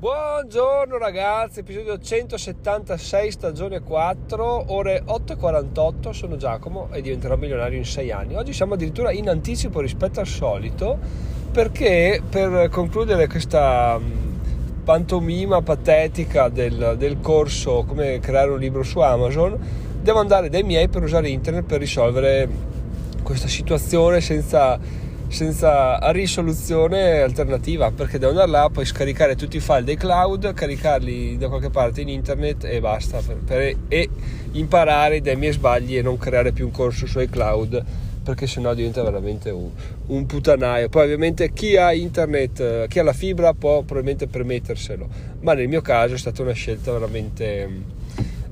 Buongiorno ragazzi, episodio 176, stagione 4, ore 8.48, sono Giacomo e diventerò milionario in 6 anni. Oggi siamo addirittura in anticipo rispetto al solito perché per concludere questa mm, pantomima patetica del, del corso come creare un libro su Amazon, devo andare dai miei per usare internet per risolvere questa situazione senza senza risoluzione alternativa perché devo andare là poi scaricare tutti i file dei cloud caricarli da qualche parte in internet e basta per, per, e imparare dai miei sbagli e non creare più un corso sui cloud perché sennò diventa veramente un, un putanaio poi ovviamente chi ha internet chi ha la fibra può probabilmente permetterselo ma nel mio caso è stata una scelta veramente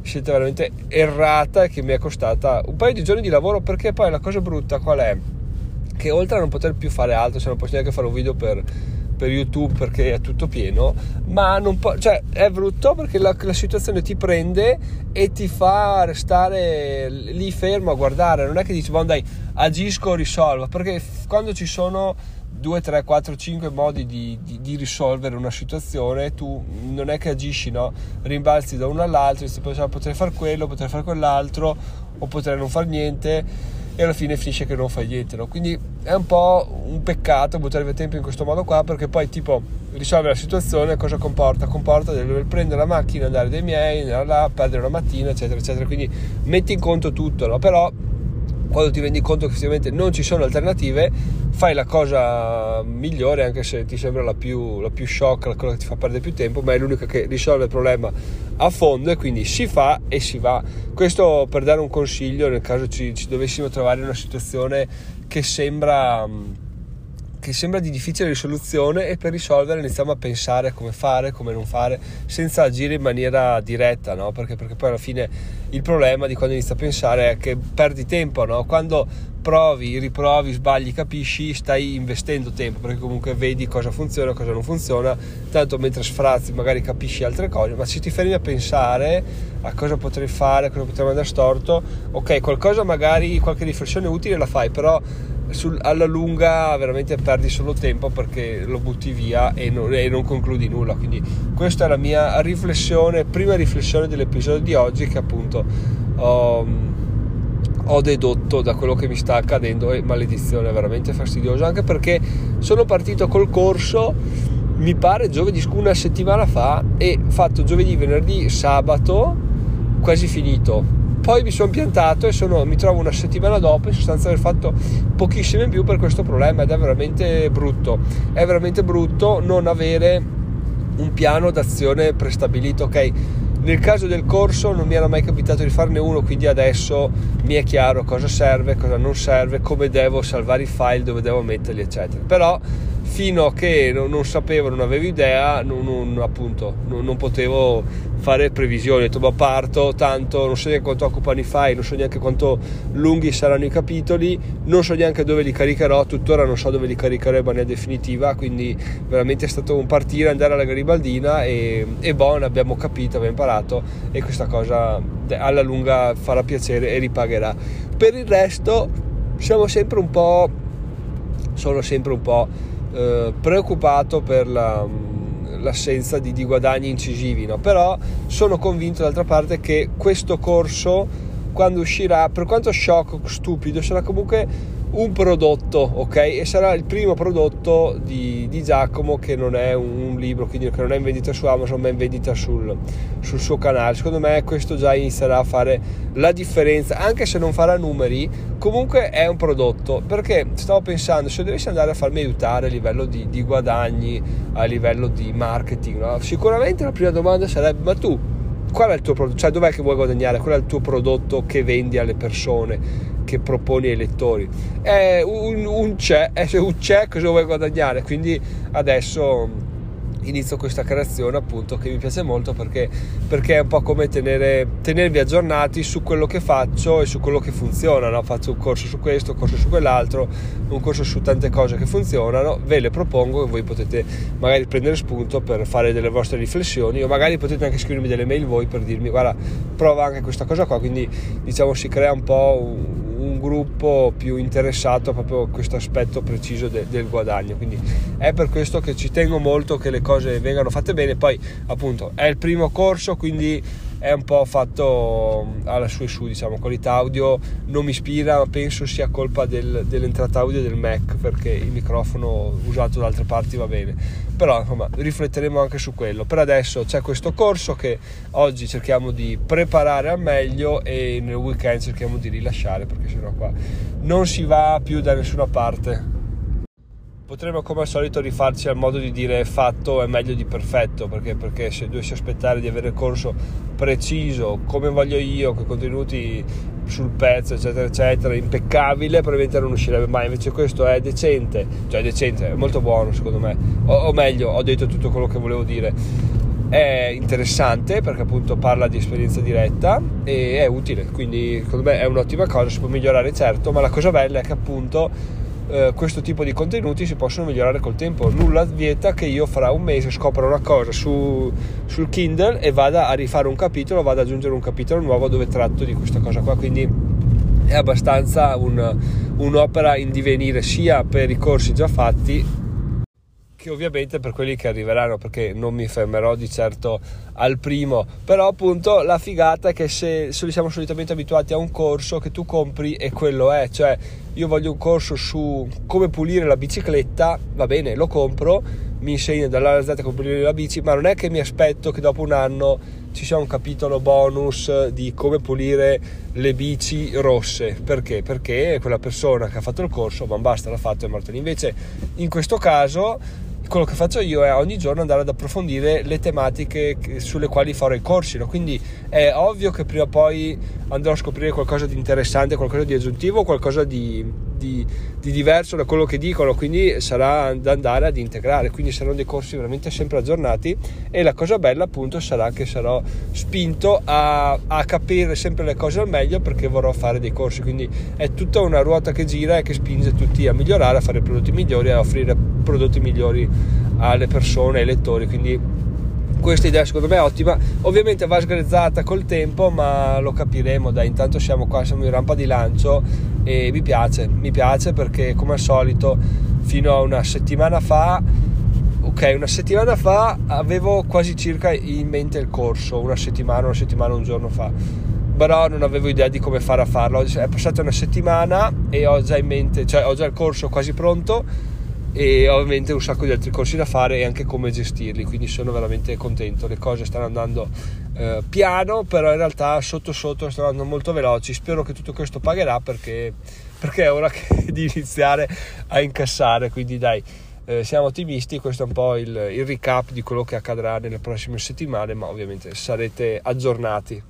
scelta veramente errata che mi è costata un paio di giorni di lavoro perché poi la cosa brutta qual è? Che oltre a non poter più fare altro, se non posso neanche fare un video per, per YouTube perché è tutto pieno, ma non po- cioè, è brutto perché la, la, situazione ti prende e ti fa restare lì fermo a guardare, non è che dici, dai, agisco, risolvo, perché quando ci sono 2, 3, 4, 5 modi di, di, di, risolvere una situazione, tu non è che agisci, no? Rimbalzi da uno all'altro, dici, potrei fare quello, potrei fare quell'altro, o potrei non fare niente e alla fine finisce che non fai niente. No? Quindi è un po' un peccato buttare via tempo in questo modo qua perché poi tipo risolvere la situazione cosa comporta? Comporta di dover prendere la macchina, andare dai miei, andare là, perdere una mattina, eccetera, eccetera. Quindi metti in conto tutto, no? però quando ti rendi conto che effettivamente non ci sono alternative, fai la cosa migliore, anche se ti sembra la più, la più shock, quella che ti fa perdere più tempo, ma è l'unica che risolve il problema a fondo e quindi si fa e si va. Questo per dare un consiglio nel caso ci, ci dovessimo trovare in una situazione che sembra che sembra di difficile risoluzione e per risolvere iniziamo a pensare come fare, come non fare, senza agire in maniera diretta, no? perché, perché, poi alla fine il problema di quando inizi a pensare è che perdi tempo, no? quando provi, riprovi, sbagli, capisci, stai investendo tempo perché comunque vedi cosa funziona, cosa non funziona, tanto mentre sfrazzi magari capisci altre cose, ma se ti fermi a pensare a cosa potrei fare, cosa potrei andare storto, ok, qualcosa magari, qualche riflessione utile la fai, però sul, alla lunga veramente perdi solo tempo perché lo butti via e non, e non, concludi nulla. Quindi questa è la mia riflessione, prima riflessione dell'episodio di oggi che appunto ho, ho dedotto da quello che mi sta accadendo e maledizione, è veramente fastidioso anche perché sono partito col corso mi pare giovedì una settimana fa e fatto giovedì, venerdì, sabato quasi finito poi mi sono piantato e sono, mi trovo una settimana dopo in sostanza aver fatto pochissimo in più per questo problema ed è veramente brutto è veramente brutto non avere un piano d'azione prestabilito ok nel caso del corso non mi era mai capitato di farne uno, quindi adesso mi è chiaro cosa serve, cosa non serve, come devo salvare i file, dove devo metterli, eccetera. Però fino a che non, non sapevo, non avevo idea, non, non, appunto, non, potevo fare previsioni. Ho detto, ma parto, tanto non so neanche quanto occupano i file, non so neanche quanto lunghi saranno i capitoli, non so neanche dove li caricherò, tuttora non so dove li caricherò in maniera definitiva, quindi veramente è stato un partire, andare alla Garibaldina e, e buono, abbiamo capito, abbiamo imparato e questa cosa alla lunga farà piacere e ripagherà. Per il resto siamo sempre un po', sono sempre un po' eh, preoccupato per la, mm, l'assenza di, di, guadagni incisivi, no? però sono convinto d'altra parte che questo corso quando uscirà, per quanto shock stupido, sarà comunque un prodotto, ok? E sarà il primo prodotto di, di Giacomo che non è un, un, libro, quindi che non è in vendita su Amazon, ma in vendita sul, sul, suo canale. Secondo me questo già inizierà a fare la differenza, anche se non farà numeri, comunque è un prodotto. Perché stavo pensando, se dovessi andare a farmi aiutare a livello di, di guadagni, a livello di marketing, no? sicuramente la prima domanda sarebbe, ma tu qual è il tuo prodotto? Cioè dov'è che vuoi guadagnare? Qual è il tuo prodotto che vendi alle persone? che proponi ai lettori. È un, un c'è, è un c'è cosa vuoi guadagnare, quindi adesso inizio questa creazione appunto che mi piace molto perché, perché è un po' come tenere, tenervi aggiornati su quello che faccio e su quello che funziona no? faccio un corso su questo, un corso su quell'altro un corso su tante cose che funzionano ve le propongo e voi potete magari prendere spunto per fare delle vostre riflessioni o magari potete anche scrivermi delle mail voi per dirmi guarda prova anche questa cosa qua quindi diciamo si crea un po' un un gruppo più interessato proprio a questo aspetto preciso de, del guadagno. Quindi è per questo che ci tengo molto che le cose vengano fatte bene. Poi, appunto, è il primo corso, quindi è un po' fatto alla sua e su, diciamo, qualità audio non mi ispira, ma penso sia colpa del, dell'entrata audio del Mac perché il microfono usato da altre parti va bene. Però insomma rifletteremo anche su quello. Per adesso c'è questo corso che oggi cerchiamo di preparare al meglio e nel weekend cerchiamo di rilasciare perché sennò qua non si va più da nessuna parte. Potremmo come al solito rifarci al modo di dire fatto è meglio di perfetto, perché, perché se dovessi aspettare di avere corso preciso, come voglio io, con contenuti sul pezzo, eccetera, eccetera, impeccabile, probabilmente non uscirebbe mai. Invece questo è decente, cioè decente, è molto buono secondo me. O, o meglio, ho detto tutto quello che volevo dire. È interessante perché appunto parla di esperienza diretta e è utile, quindi secondo me è un'ottima cosa, si può migliorare certo, ma la cosa bella è che appunto eh, questo tipo di contenuti si possono migliorare col tempo. Nulla vieta che io fra un mese scopra una cosa su, sul Kindle e vada a rifare un capitolo, vada ad aggiungere un capitolo nuovo dove tratto di questa cosa qua. Quindi è abbastanza un, un'opera in divenire sia per i corsi già fatti che ovviamente per quelli che arriveranno perché non mi fermerò di certo al primo però appunto la figata è che se, se siamo solitamente abituati a un corso che tu compri e quello è cioè io voglio un corso su come pulire la bicicletta va bene lo compro mi insegna dall'A Z come pulire la bici ma non è che mi aspetto che dopo un anno ci sia un capitolo bonus di come pulire le bici rosse perché? perché quella persona che ha fatto il corso ma basta l'ha fatto e morto invece in questo caso quello che faccio io è ogni giorno andare ad approfondire le tematiche sulle quali farò i corsi, no? quindi è ovvio che prima o poi andrò a scoprire qualcosa di interessante, qualcosa di aggiuntivo, qualcosa di, di, di diverso da quello che dicono, quindi sarà da andare ad integrare, quindi saranno dei corsi veramente sempre aggiornati. E la cosa bella appunto sarà che sarò spinto a, a capire sempre le cose al meglio perché vorrò fare dei corsi, quindi è tutta una ruota che gira e che spinge tutti a migliorare, a fare prodotti migliori, a offrire prodotti migliori alle persone, ai lettori, quindi questa idea secondo me è ottima. Ovviamente va sgrezzata col tempo ma lo capiremo. Dai intanto siamo qua siamo in rampa di lancio e mi piace mi piace perché come al solito fino a una settimana fa ok una settimana fa avevo quasi circa in mente il corso una settimana una settimana un giorno fa. Però non avevo idea di come fare a farlo. È passata una settimana e ho già in mente cioè ho già il corso quasi pronto e ovviamente un sacco di altri corsi da fare e anche come gestirli quindi sono veramente contento. Le cose stanno andando eh, piano però in realtà sotto sotto stanno andando molto veloci. Spero che tutto questo pagherà perché, perché è ora di iniziare a incassare. Quindi dai eh, siamo ottimisti questo è un po' il, il recap di quello che accadrà nelle prossime settimane ma ovviamente sarete aggiornati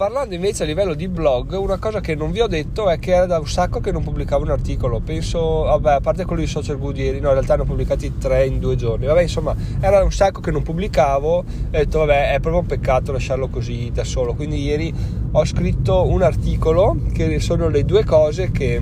parlando invece a livello di blog, una cosa che non vi ho detto è che era da un sacco che non pubblicavo un articolo. Penso, vabbè, a parte quello di Social Good ieri, no, in realtà ne ho pubblicati tre in due giorni. Vabbè, insomma, era un sacco che non pubblicavo ho detto, vabbè, è proprio un peccato lasciarlo così da solo. Quindi ieri ho scritto un articolo che sono le due cose che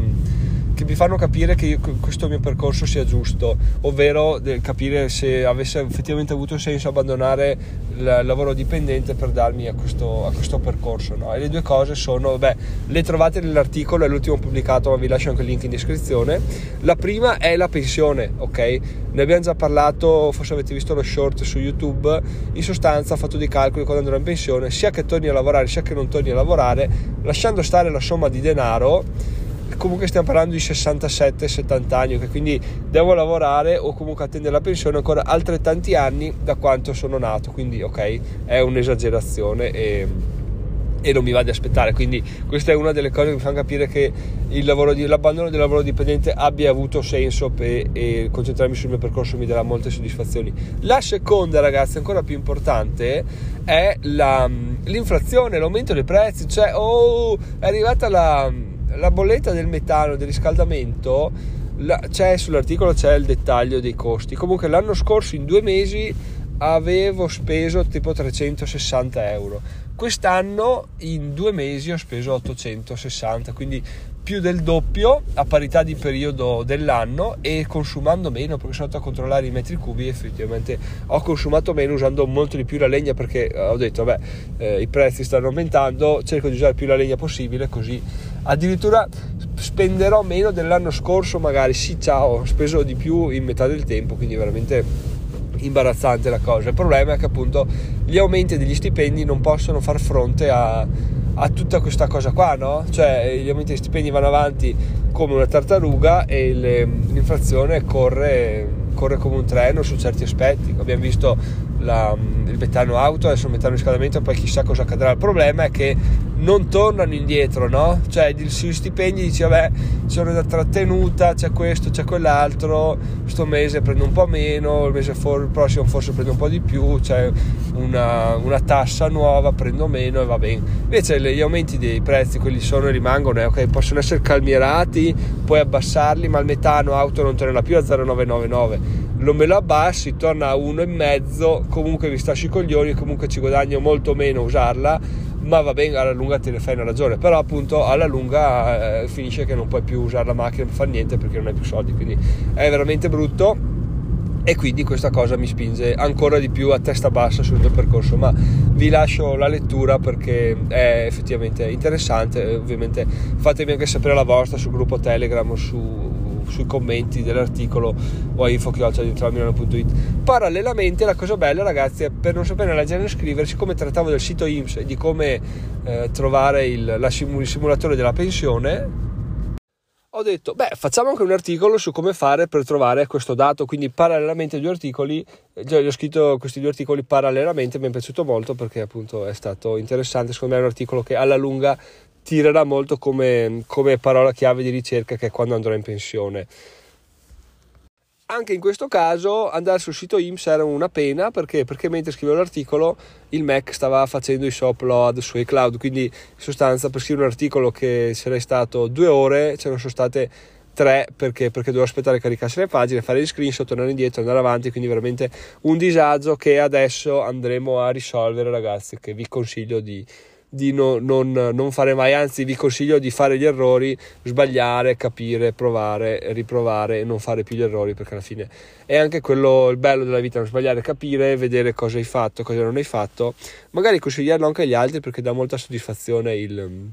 che mi fanno capire che io, questo mio percorso sia giusto, ovvero capire se avesse effettivamente avuto senso abbandonare il lavoro dipendente per darmi a questo, a questo percorso. No? E le due cose sono, beh, le trovate nell'articolo, è l'ultimo pubblicato, ma vi lascio anche il link in descrizione. La prima è la pensione, ok? Ne abbiamo già parlato, forse avete visto lo short su YouTube, in sostanza ho fatto dei calcoli quando andrò in pensione, sia che torni a lavorare sia che non torni a lavorare, lasciando stare la somma di denaro comunque stiamo parlando di 67-70 anni, che quindi devo lavorare o comunque attendere la pensione ancora altrettanti anni da quanto sono nato, quindi ok, è un'esagerazione e, e non mi va di aspettare, quindi questa è una delle cose che mi fanno capire che di, l'abbandono del lavoro dipendente abbia avuto senso e, e concentrarmi sul mio percorso mi darà molte soddisfazioni. La seconda ragazzi, ancora più importante, è la, l'inflazione, l'aumento dei prezzi, cioè oh, è arrivata la la bolletta del metano del riscaldamento la, c'è sull'articolo c'è il dettaglio dei costi. Comunque l'anno scorso in due mesi avevo speso tipo 360 euro. Quest'anno in due mesi ho speso 860 quindi più del doppio a parità di periodo dell'anno e consumando meno perché sono andato a controllare i metri cubi effettivamente ho consumato meno usando molto di più la legna perché ho detto vabbè eh, i prezzi stanno aumentando cerco di usare più la legna possibile così addirittura spenderò meno dell'anno scorso magari sì ciao ho speso di più in metà del tempo quindi veramente imbarazzante la cosa il problema è che appunto gli aumenti degli stipendi non possono far fronte a, a tutta questa cosa qua no? cioè gli aumenti degli stipendi vanno avanti come una tartaruga e l'inflazione corre, corre come un treno su certi aspetti abbiamo visto la, il metano auto, adesso il metano riscaldamento, poi chissà cosa accadrà. Il problema è che non tornano indietro, no? Cioè sugli stipendi dici vabbè sono da trattenuta, c'è questo, c'è quell'altro, questo mese prendo un po' meno, il mese for- prossimo forse prendo un po' di più, c'è una, una, tassa nuova, prendo meno e va bene. Invece gli aumenti dei prezzi, quelli sono e rimangono, eh, ok, possono essere calmierati, puoi abbassarli, ma il metano auto non tornerà più a 0,999 lo me lo abbassi, torna a 1,5, comunque mi sta sui coglioni, comunque ci guadagno molto meno usarla, ma va bene, alla lunga te ne fai una ragione, però appunto alla lunga eh, finisce che non puoi più usare la macchina per fare niente perché non hai più soldi, quindi è veramente brutto e quindi questa cosa mi spinge ancora di più a testa bassa sul mio percorso ma vi lascio la lettura perché è effettivamente interessante ovviamente fatemi anche sapere la vostra sul gruppo telegram su sui commenti dell'articolo o a info.milano.it parallelamente la cosa bella ragazzi è per non sapere leggere e scrivere siccome trattavo del sito IMSS e di come eh, trovare il, la sim- il simulatore della pensione ho detto, beh, facciamo anche un articolo su come fare per trovare questo dato, quindi parallelamente ai due articoli, già ho scritto questi due articoli parallelamente, mi è piaciuto molto perché appunto è stato interessante, secondo me è un articolo che alla lunga tirerà molto come, come parola chiave di ricerca che è quando andrò in pensione. Anche in questo caso andare sul sito IMSS era una pena perché, perché mentre scrivevo l'articolo il Mac stava facendo i suoi upload su iCloud, quindi in sostanza per scrivere un articolo che sarei stato due ore ce ne sono state tre perché, perché dovevo aspettare che caricasse le pagine, fare gli screenshot, tornare indietro, andare avanti, quindi veramente un disagio che adesso andremo a risolvere ragazzi, che vi consiglio di, di no, non, non, fare mai, anzi vi consiglio di fare gli errori, sbagliare, capire, provare, riprovare e non fare più gli errori perché alla fine è anche quello il bello della vita, non sbagliare, capire, vedere cosa hai fatto, cosa non hai fatto, magari consigliarlo anche agli altri perché dà molta soddisfazione il,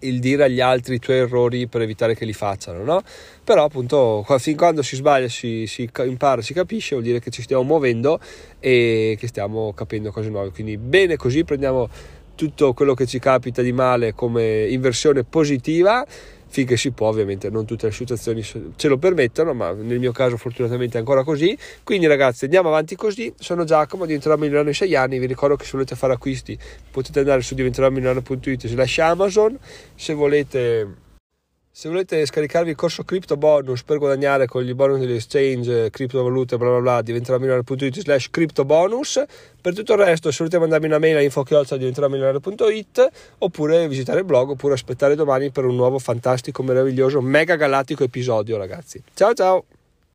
il dire agli altri i tuoi errori per evitare che li facciano, no? Però appunto fin quando si sbaglia, si, si impara, si capisce, vuol dire che ci stiamo muovendo e che stiamo capendo cose nuove, quindi bene così prendiamo tutto quello che ci capita di male come inversione positiva finché si può, ovviamente non tutte le situazioni ce lo permettono, ma nel mio caso fortunatamente è ancora così. Quindi ragazzi andiamo avanti così, sono Giacomo, diventerò milionario in 6 anni, vi ricordo che se volete fare acquisti potete andare su diventerò slash Amazon, se volete se volete scaricarvi il corso Crypto Bonus per guadagnare con gli bonus degli exchange, criptovalute, bla bla bla, diventerà milionario.it slash crypto bonus. Per tutto il resto, se volete mandarmi una mail a info.chiolza diventerà milionario.it oppure visitare il blog oppure aspettare domani per un nuovo fantastico, meraviglioso, mega galattico episodio, ragazzi. Ciao ciao!